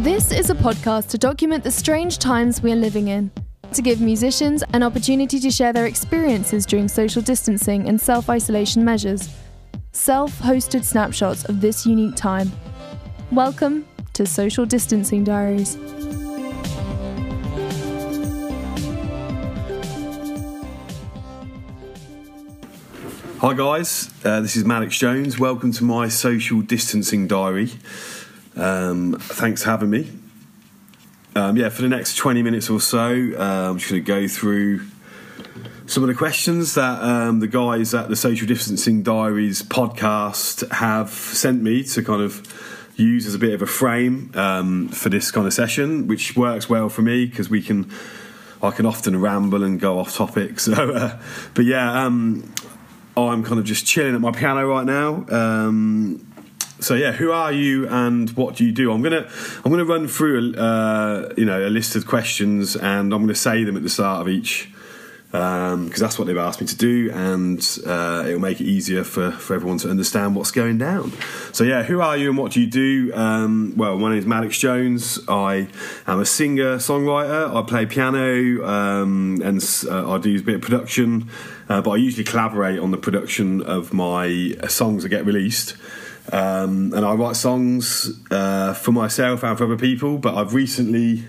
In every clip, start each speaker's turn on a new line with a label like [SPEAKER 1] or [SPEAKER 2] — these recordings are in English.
[SPEAKER 1] This is a podcast to document the strange times we are living in, to give musicians an opportunity to share their experiences during social distancing and self isolation measures, self hosted snapshots of this unique time. Welcome to Social Distancing Diaries.
[SPEAKER 2] Hi guys, uh, this is Maddox Jones. Welcome to my social distancing diary. Um, thanks for having me. Um, yeah, for the next 20 minutes or so, uh, I'm just going to go through some of the questions that um, the guys at the Social Distancing Diaries podcast have sent me to kind of use as a bit of a frame um, for this kind of session, which works well for me because we can. I can often ramble and go off topic. So, uh, but yeah, um, I'm kind of just chilling at my piano right now. So yeah, who are you and what do you do? I'm gonna I'm gonna run through a, uh, you know a list of questions and I'm gonna say them at the start of each because um, that's what they've asked me to do, and uh, it'll make it easier for, for everyone to understand what's going down. So, yeah, who are you and what do you do? Um, well, my name is Maddox Jones. I am a singer songwriter. I play piano um, and uh, I do a bit of production, uh, but I usually collaborate on the production of my uh, songs that get released. Um, and I write songs uh, for myself and for other people, but I've recently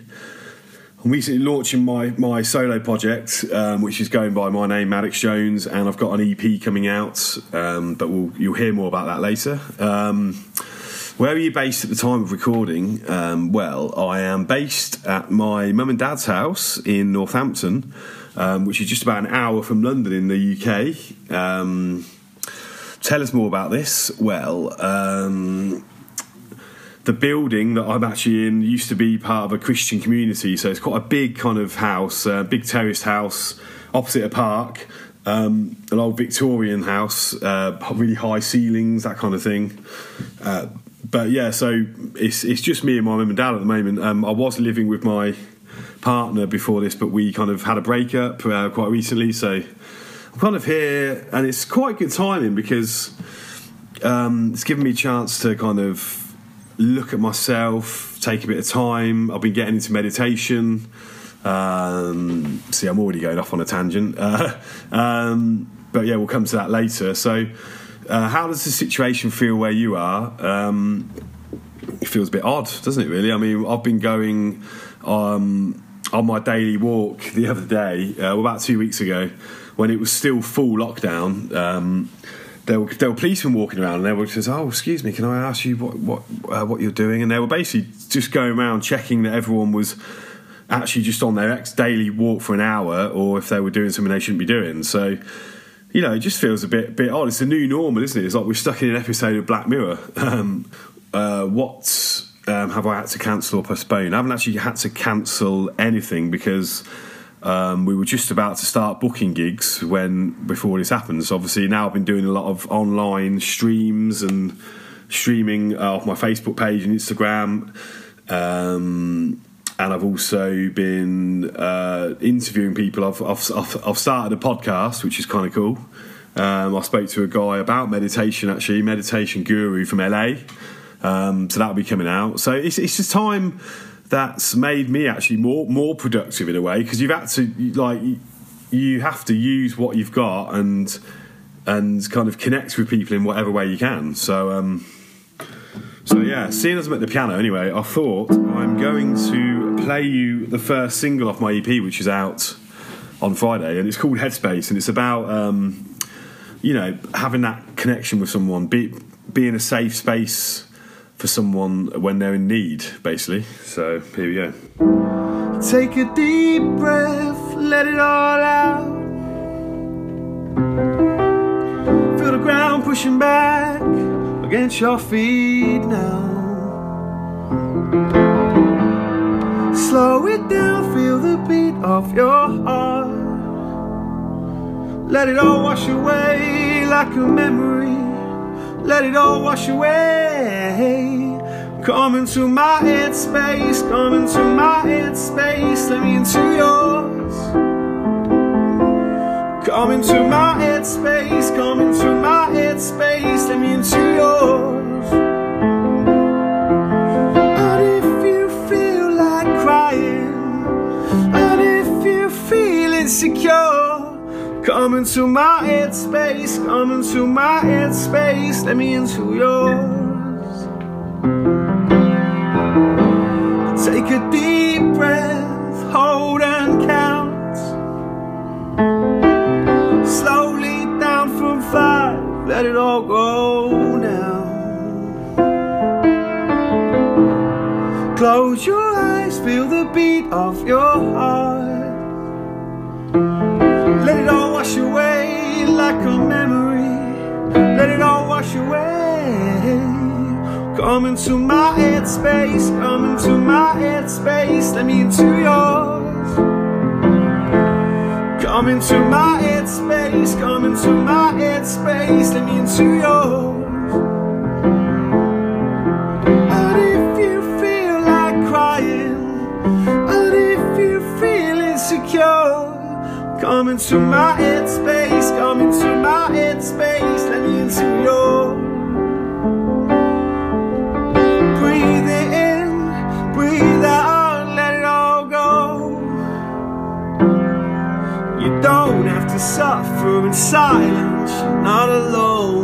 [SPEAKER 2] I'm recently launching my, my solo project, um, which is going by my name, Maddox Jones, and I've got an EP coming out, um, but we'll, you'll hear more about that later. Um, where are you based at the time of recording? Um, well, I am based at my mum and dad's house in Northampton, um, which is just about an hour from London in the UK. Um, tell us more about this. Well, the building that I'm actually in used to be part of a Christian community, so it's quite a big kind of house, a big terraced house opposite a park, um, an old Victorian house, uh, really high ceilings, that kind of thing. Uh, but yeah, so it's it's just me and my mum and dad at the moment. Um, I was living with my partner before this, but we kind of had a breakup uh, quite recently, so I'm kind of here, and it's quite good timing because um, it's given me a chance to kind of look at myself, take a bit of time. I've been getting into meditation. Um, see, I'm already going off on a tangent. Uh, um, but yeah, we'll come to that later. So, uh, how does the situation feel where you are? Um, it feels a bit odd, doesn't it, really? I mean, I've been going um, on my daily walk the other day, uh, about two weeks ago, when it was still full lockdown. Um, there were, there were policemen walking around and they were just, oh, excuse me, can I ask you what what uh, what you're doing? And they were basically just going around checking that everyone was actually just on their ex daily walk for an hour, or if they were doing something they shouldn't be doing. So, you know, it just feels a bit bit odd. It's a new normal, isn't it? It's like we're stuck in an episode of Black Mirror. Um, uh, what um, have I had to cancel or postpone? I haven't actually had to cancel anything because um, we were just about to start booking gigs when before this happens. Obviously, now I've been doing a lot of online streams and streaming uh, off my Facebook page and Instagram. Um, and I've also been uh, interviewing people. I've, I've, I've, started a podcast, which is kind of cool. Um, I spoke to a guy about meditation, actually, meditation guru from LA. Um, so that'll be coming out. So it's, it's just time that's made me actually more more productive in a way because you've had to like you have to use what you've got and and kind of connect with people in whatever way you can. So um, so yeah, seeing as I'm at the piano anyway, I thought I'm going to play you the first single off my EP, which is out on Friday, and it's called Headspace, and it's about um, you know having that connection with someone, be, being a safe space for someone when they're in need, basically. So here we go.
[SPEAKER 3] Take a deep breath, let it all out. Feel the ground pushing back against your feet now. Slow it down, feel the beat of your heart. Let it all wash away like a memory let it all wash away. Come into my headspace, come into my headspace, let me into yours. Come into my headspace, come into my headspace, let me into yours. And if you feel like crying, and if you feel insecure. Come into my headspace, come into my headspace, let me into yours. Take a deep breath, hold and count. Slowly down from five, let it all go now. Close your eyes, feel the beat of your heart. Like a memory. Let it all wash away. Come into my headspace, come into my headspace, let me into yours. Come into my headspace, come into my headspace, let me into yours. Come into my headspace, come into my headspace, let me into your Breathe in, breathe out, let it all go. You don't have to suffer in silence, you're not alone.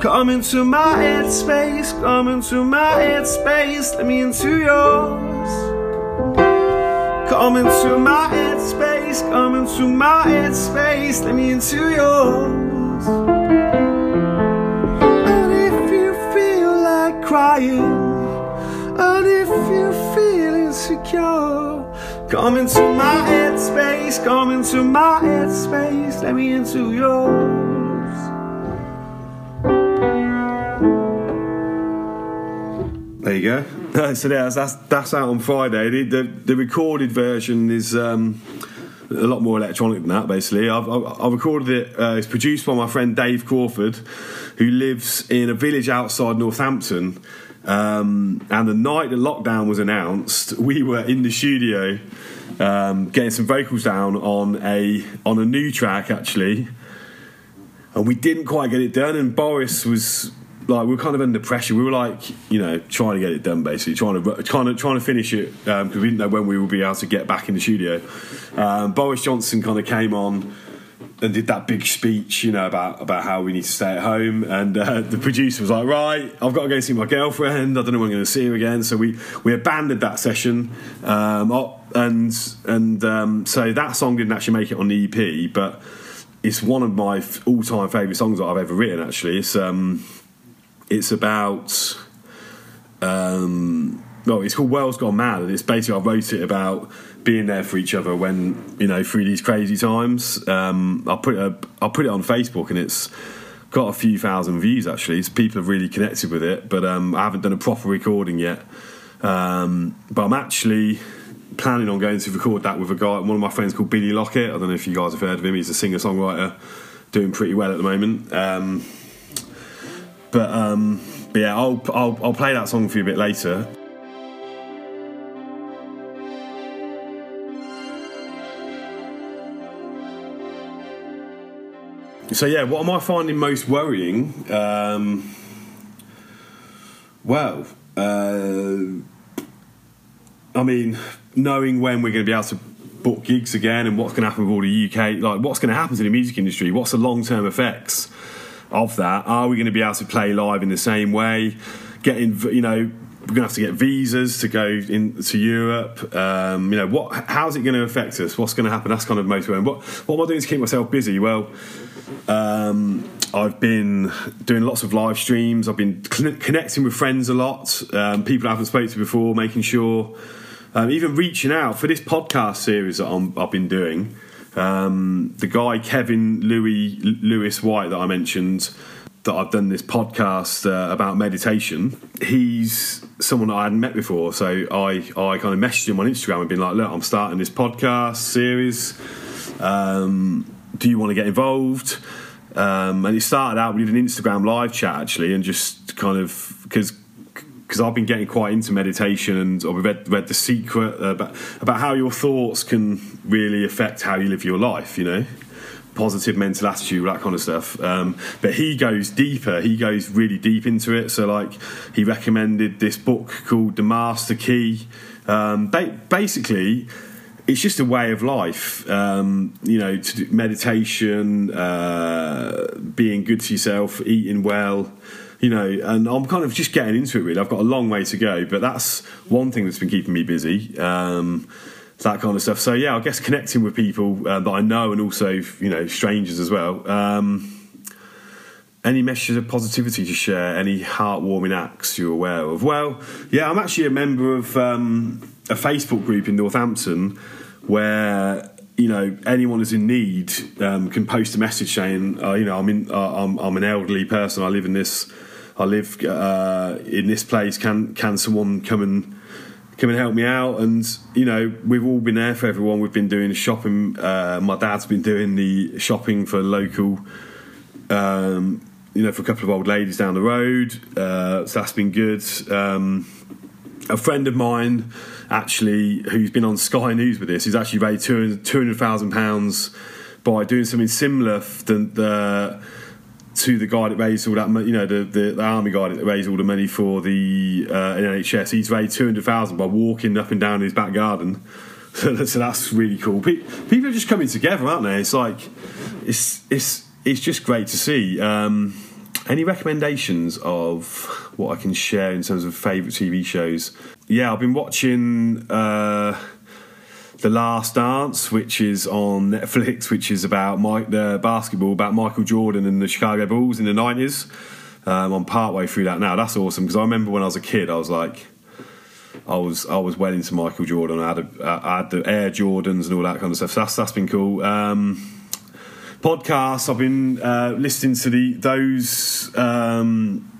[SPEAKER 3] Come into my headspace, come into my headspace, let me into yours. Come into my headspace, come into my headspace, let me into yours. And if you feel like crying, and if you feel insecure, come into my headspace, come into my headspace, let me into yours.
[SPEAKER 2] There you go. so that's, that's that's out on Friday. The, the, the recorded version is um, a lot more electronic than that. Basically, I've, I've, recorded it. Uh, it's produced by my friend Dave Crawford, who lives in a village outside Northampton. Um, and the night the lockdown was announced, we were in the studio um, getting some vocals down on a on a new track actually, and we didn't quite get it done. And Boris was like, we were kind of under pressure. We were like, you know, trying to get it done, basically, trying to kind of trying to finish it because we didn't know when we would be able to get back in the studio. Um, Boris Johnson kind of came on and did that big speech, you know, about about how we need to stay at home. And uh, the producer was like, "Right, I've got to go see my girlfriend. I don't know when I'm going to see her again." So we we abandoned that session, um, and and um, so that song didn't actually make it on the EP, but it's one of my all time favourite songs that I've ever written. Actually, it's um, it's about um, well, it's called World's Gone Mad, and it's basically I wrote it about being there for each other when you know through these crazy times. Um, I put it I put it on Facebook, and it's got a few thousand views actually. So people have really connected with it, but um, I haven't done a proper recording yet. Um, but I'm actually planning on going to record that with a guy, one of my friends called Billy Lockett. I don't know if you guys have heard of him. He's a singer songwriter, doing pretty well at the moment. Um, but, um, but yeah, I'll, I'll I'll play that song for you a bit later. So yeah, what am I finding most worrying? Um, well, uh, I mean, knowing when we're going to be able to book gigs again and what's going to happen with all the UK, like what's going to happen to the music industry, what's the long term effects of that? Are we going to be able to play live in the same way? Getting, you know, we're going to have to get visas to go into Europe. Um, you know, what? How's it going to affect us? What's going to happen? That's kind of most worrying. What, what am I doing to keep myself busy? Well, um, I've been doing lots of live streams. I've been connecting with friends a lot, um, people I haven't spoken to before, making sure, um, even reaching out for this podcast series that i have been doing. Um, the guy Kevin Louis Lewis White that I mentioned, that I've done this podcast uh, about meditation. He's someone I hadn't met before, so I I kind of messaged him on Instagram and been like, look, I'm starting this podcast series. Um, do you want to get involved? Um, and it started out, we did an Instagram live chat actually, and just kind of because because I've been getting quite into meditation and I've read, read The Secret about, about how your thoughts can really affect how you live your life, you know. Positive mental attitude, that kind of stuff. Um, but he goes deeper. He goes really deep into it. So, like, he recommended this book called The Master Key. Um, ba- basically, it's just a way of life. Um, you know, to do meditation, uh, being good to yourself, eating well. You know, and I'm kind of just getting into it. Really, I've got a long way to go, but that's one thing that's been keeping me busy. Um, that kind of stuff. So yeah, I guess connecting with people uh, that I know and also you know strangers as well. Um, any messages of positivity to share? Any heartwarming acts you're aware of? Well, yeah, I'm actually a member of um, a Facebook group in Northampton where you know anyone who's in need um, can post a message saying, uh, you know, I'm in, uh, I'm, I'm an elderly person. I live in this, I live uh, in this place. Can can someone come and come and help me out. And you know, we've all been there for everyone. We've been doing shopping. Uh, my dad's been doing the shopping for local. Um, you know, for a couple of old ladies down the road, uh, so that's been good. Um, a friend of mine, actually, who's been on Sky News with this, he's actually raised two hundred thousand pounds by doing something similar than the to the guy that raised all that money, you know, the, the, the, army guy that raised all the money for the uh, NHS. He's raised 200,000 by walking up and down his back garden. so that's really cool. People are just coming together, aren't they? It's like, it's, it's, it's just great to see. Um, any recommendations of what I can share in terms of favourite TV shows? Yeah, I've been watching. Uh, the Last Dance, which is on Netflix, which is about Mike, the basketball about Michael Jordan and the Chicago Bulls in the nineties. Um, I'm part way through that now. That's awesome because I remember when I was a kid, I was like, I was I was well into Michael Jordan. I had a, I had the Air Jordans and all that kind of stuff. So that's that's been cool. Um, podcasts. I've been uh, listening to the those. Um,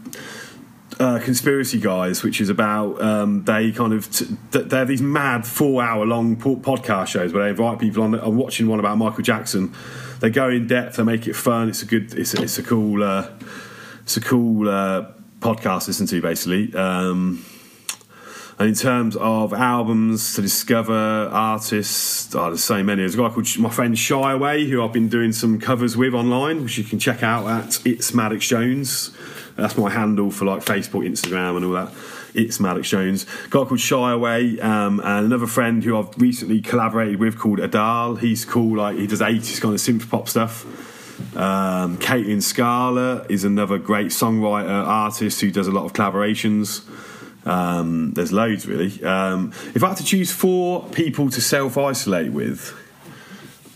[SPEAKER 2] uh, conspiracy guys, which is about um, they kind of t- they're these mad four hour long podcast shows where they invite people on. I'm watching one about Michael Jackson. They go in depth. They make it fun. It's a good. It's a, it's a cool. Uh, it's a cool uh, podcast to listen to, basically. Um, and in terms of albums to discover, artists, oh, there's so many. There's a guy called my friend Shy Away, who I've been doing some covers with online, which you can check out at It's Maddox Jones. That's my handle for like Facebook, Instagram, and all that. It's Maddox Jones. Guy called Shy Away, um, and another friend who I've recently collaborated with called Adal. He's cool, like he does 80s kind of synth pop stuff. Um, Caitlin Scarlett is another great songwriter artist who does a lot of collaborations. Um, there's loads really. Um, if I had to choose four people to self isolate with,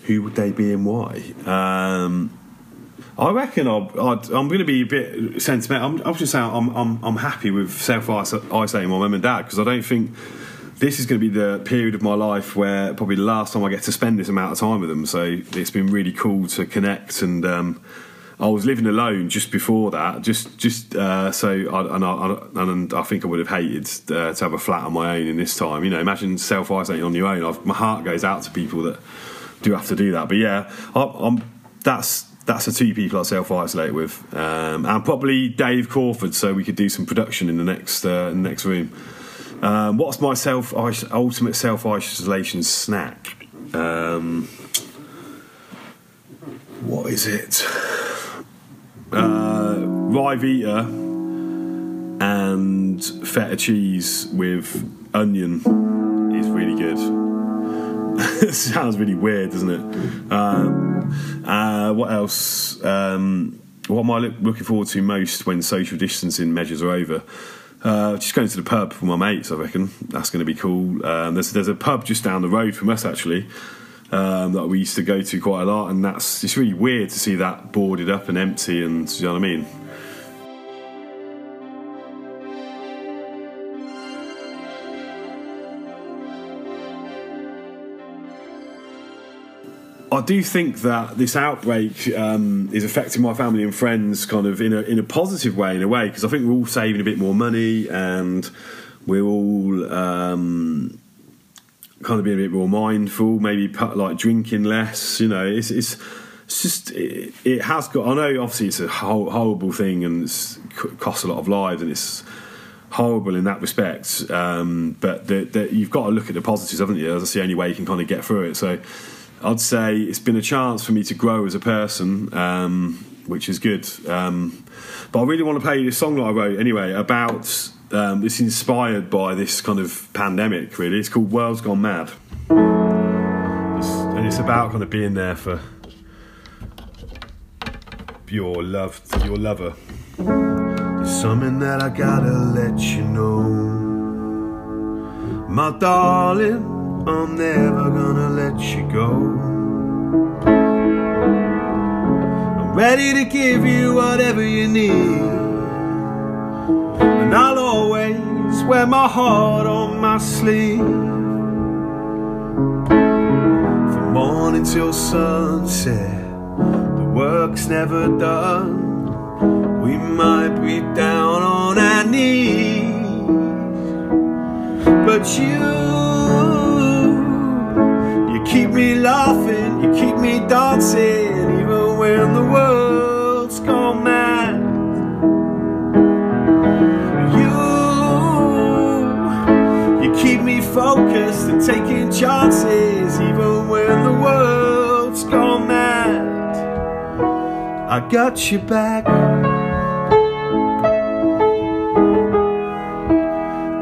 [SPEAKER 2] who would they be and why? Um, I reckon i am going to be a bit sentimental. I'm, I'm just saying I'm, I'm, I'm happy with self isolating my mum and dad because I don't think this is going to be the period of my life where probably the last time I get to spend this amount of time with them. So it's been really cool to connect and. Um, I was living alone just before that, just just uh, so, I, and, I, and I think I would have hated uh, to have a flat on my own in this time. You know, imagine self isolating on your own. I've, my heart goes out to people that do have to do that. But yeah, I, I'm that's that's the two people I self isolate with, um, and probably Dave Crawford, so we could do some production in the next uh, next room. Um, what's my self ultimate self isolation snack? Um, what is it? Uh, Ryvita and feta cheese with onion is really good. sounds really weird, doesn't it? Um, uh, what else? Um, what am I looking forward to most when social distancing measures are over? Uh, just going to the pub with my mates, I reckon. That's going to be cool. Um, there's, there's a pub just down the road from us, actually, um, that we used to go to quite a lot, and that's it's really weird to see that boarded up and empty, and you know what I mean? I do think that this outbreak um, is affecting my family and friends kind of in a in a positive way, in a way, because I think we're all saving a bit more money and we're all um, kind of being a bit more mindful, maybe put, like drinking less. You know, it's it's, it's just it, it, has got. I know obviously it's a horrible thing and it costs a lot of lives and it's horrible in that respect. Um, but the, the, you've got to look at the positives, haven't you? That's the only way you can kind of get through it. So I'd say it's been a chance for me to grow as a person, um, which is good. Um, but I really want to play you this song that I wrote anyway about. Um, it's inspired by this kind of pandemic. Really, it's called "World's Gone Mad," and it's about kind of being there for your love, your lover.
[SPEAKER 3] There's something that I gotta let you know. My darling, I'm never gonna let you go. I'm ready to give you whatever you need. And I'll always wear my heart on my sleeve. From morning till sunset, the work's never done. We might be down on our knees, but you, keep me laughing, you keep me dancing, even when the world's gone mad. You, you keep me focused and taking chances, even when the world's gone mad. I got you back.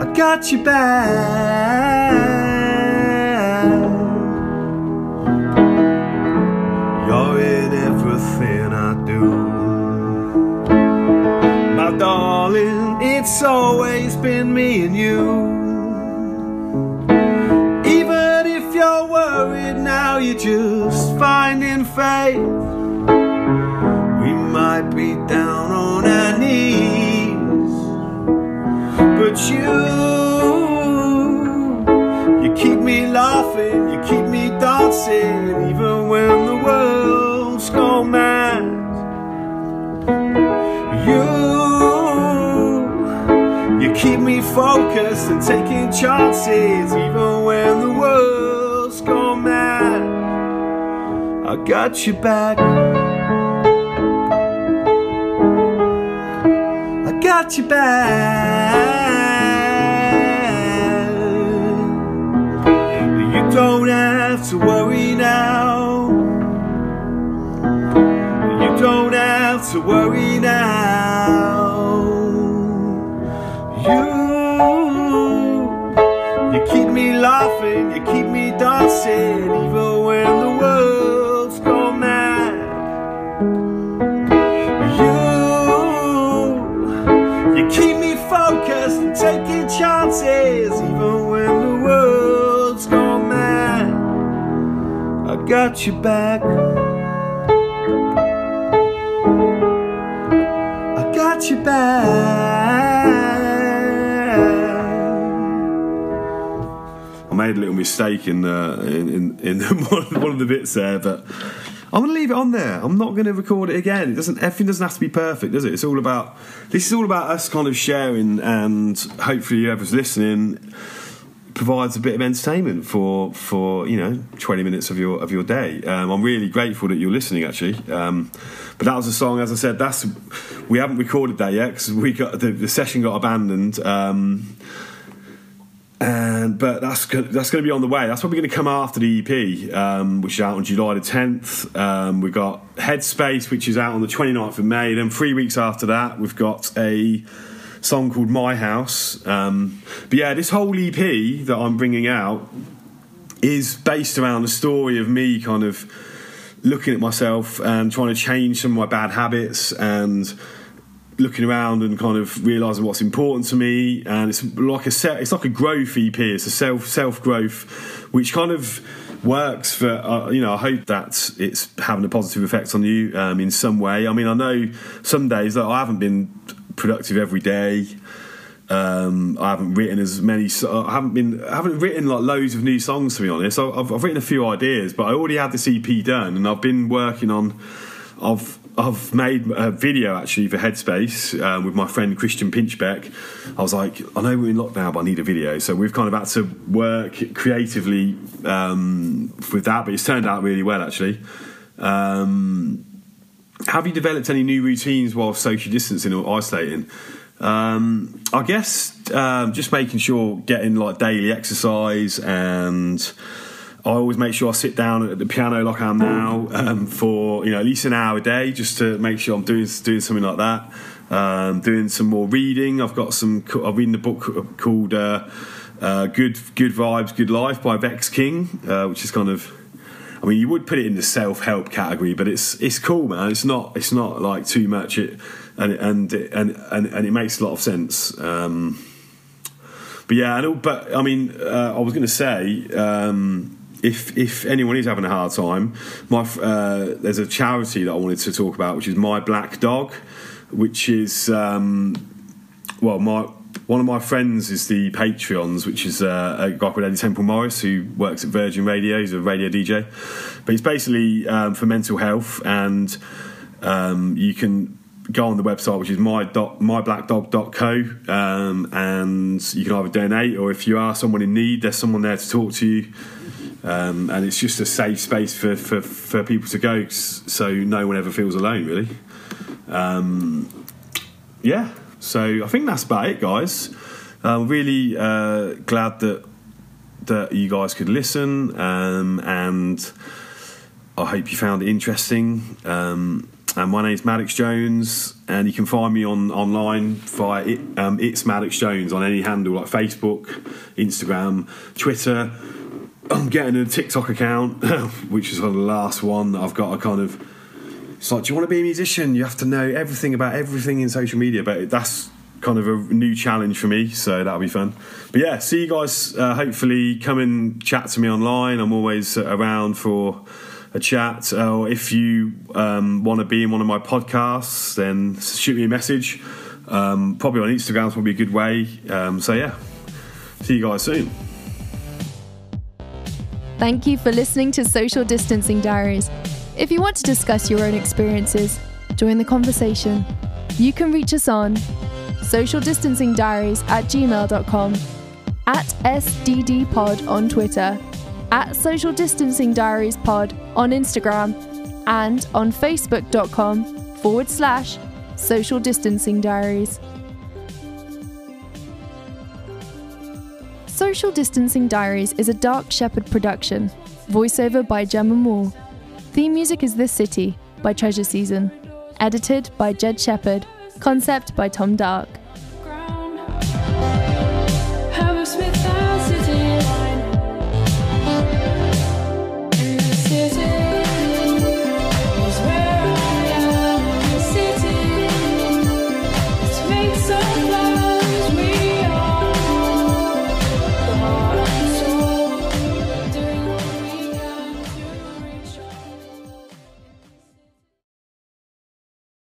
[SPEAKER 3] I got you back. Do. My darling, it's always been me and you. Even if you're worried now, you're just finding faith. We might be down on our knees, but you, you keep me laughing, you keep me dancing, even when focused and taking chances, even when the world's gone mad. I got you back. I got you back. You don't have to worry now. You don't have to worry now. Laughing, you keep me dancing, even when the world's gone mad. You, you keep me focused and taking chances, even when the world's gone mad. I got you back. I got you back.
[SPEAKER 2] Made a little mistake in in, in, in one, of, the bits there, but I'm going to leave it on there. I'm not going to record it again. It doesn't. Everything doesn't have to be perfect, does it? It's all about. This is all about us kind of sharing, and hopefully, whoever's listening provides a bit of entertainment for for you know 20 minutes of your of your day. Um, I'm really grateful that you're listening, actually. Um, but that was a song, as I said. That's we haven't recorded that yet because we got the, the session got abandoned. Um, and but that's that's going to be on the way. That's probably going to come after the EP, um, which is out on July the 10th. Um, we've got Headspace, which is out on the 29th of May. Then three weeks after that, we've got a song called My House. Um, but yeah, this whole EP that I'm bringing out is based around the story of me kind of looking at myself and trying to change some of my bad habits and looking around and kind of realizing what's important to me and it's like a set it's like a growth ep it's a self self growth which kind of works for uh, you know i hope that it's having a positive effect on you um, in some way i mean i know some days that i haven't been productive every day um, I haven't written as many. I haven't been. I haven't written like loads of new songs to be honest. I've, I've written a few ideas, but I already had this EP done, and I've been working on. I've I've made a video actually for Headspace um, with my friend Christian Pinchbeck. I was like, I know we're in lockdown, but I need a video, so we've kind of had to work creatively um, with that. But it's turned out really well actually. Um, have you developed any new routines while social distancing or isolating? Um, I guess um, just making sure getting like daily exercise and I always make sure I sit down at the piano like I am now um, for you know at least an hour a day just to make sure I'm doing doing something like that. Um, doing some more reading. I've got some. I'm reading a book called uh, uh, "Good Good Vibes, Good Life" by Vex King, uh, which is kind of. I mean, you would put it in the self help category, but it's it's cool, man. It's not it's not like too much. It and and and and, and it makes a lot of sense. Um, but yeah, I but I mean, uh, I was going to say. Um, if if anyone is having a hard time, my uh, there's a charity that I wanted to talk about, which is My Black Dog, which is um, well, my one of my friends is the Patreons, which is uh, a guy called Eddy Temple Morris who works at Virgin Radio. He's a radio DJ, but he's basically um, for mental health, and um, you can go on the website, which is my dot, myblackdog.co, um, and you can either donate or if you are someone in need, there's someone there to talk to you. Um, and it's just a safe space for, for, for people to go so no one ever feels alone, really. Um, yeah, so I think that's about it, guys. I'm really uh, glad that that you guys could listen, um, and I hope you found it interesting. Um, and my name is Maddox Jones, and you can find me on online via it, um, it's Maddox Jones on any handle like Facebook, Instagram, Twitter. I'm getting a TikTok account, which is the last one I've got. A kind of it's like, do you want to be a musician? You have to know everything about everything in social media. But that's kind of a new challenge for me, so that'll be fun. But yeah, see you guys. Uh, hopefully, come and chat to me online. I'm always around for a chat. Or if you um, want to be in one of my podcasts, then shoot me a message. Um, probably on Instagram is probably a good way. Um, so yeah, see you guys soon.
[SPEAKER 1] Thank you for listening to Social Distancing Diaries. If you want to discuss your own experiences, join the conversation. You can reach us on social distancing diaries at gmail.com, at SDDpod on Twitter, at social distancing diaries pod on Instagram, and on facebook.com forward slash social distancing diaries. Social Distancing Diaries is a Dark Shepherd production, voiceover by Gemma Moore. Theme music is This City by Treasure Season. Edited by Jed Shepard. Concept by Tom Dark.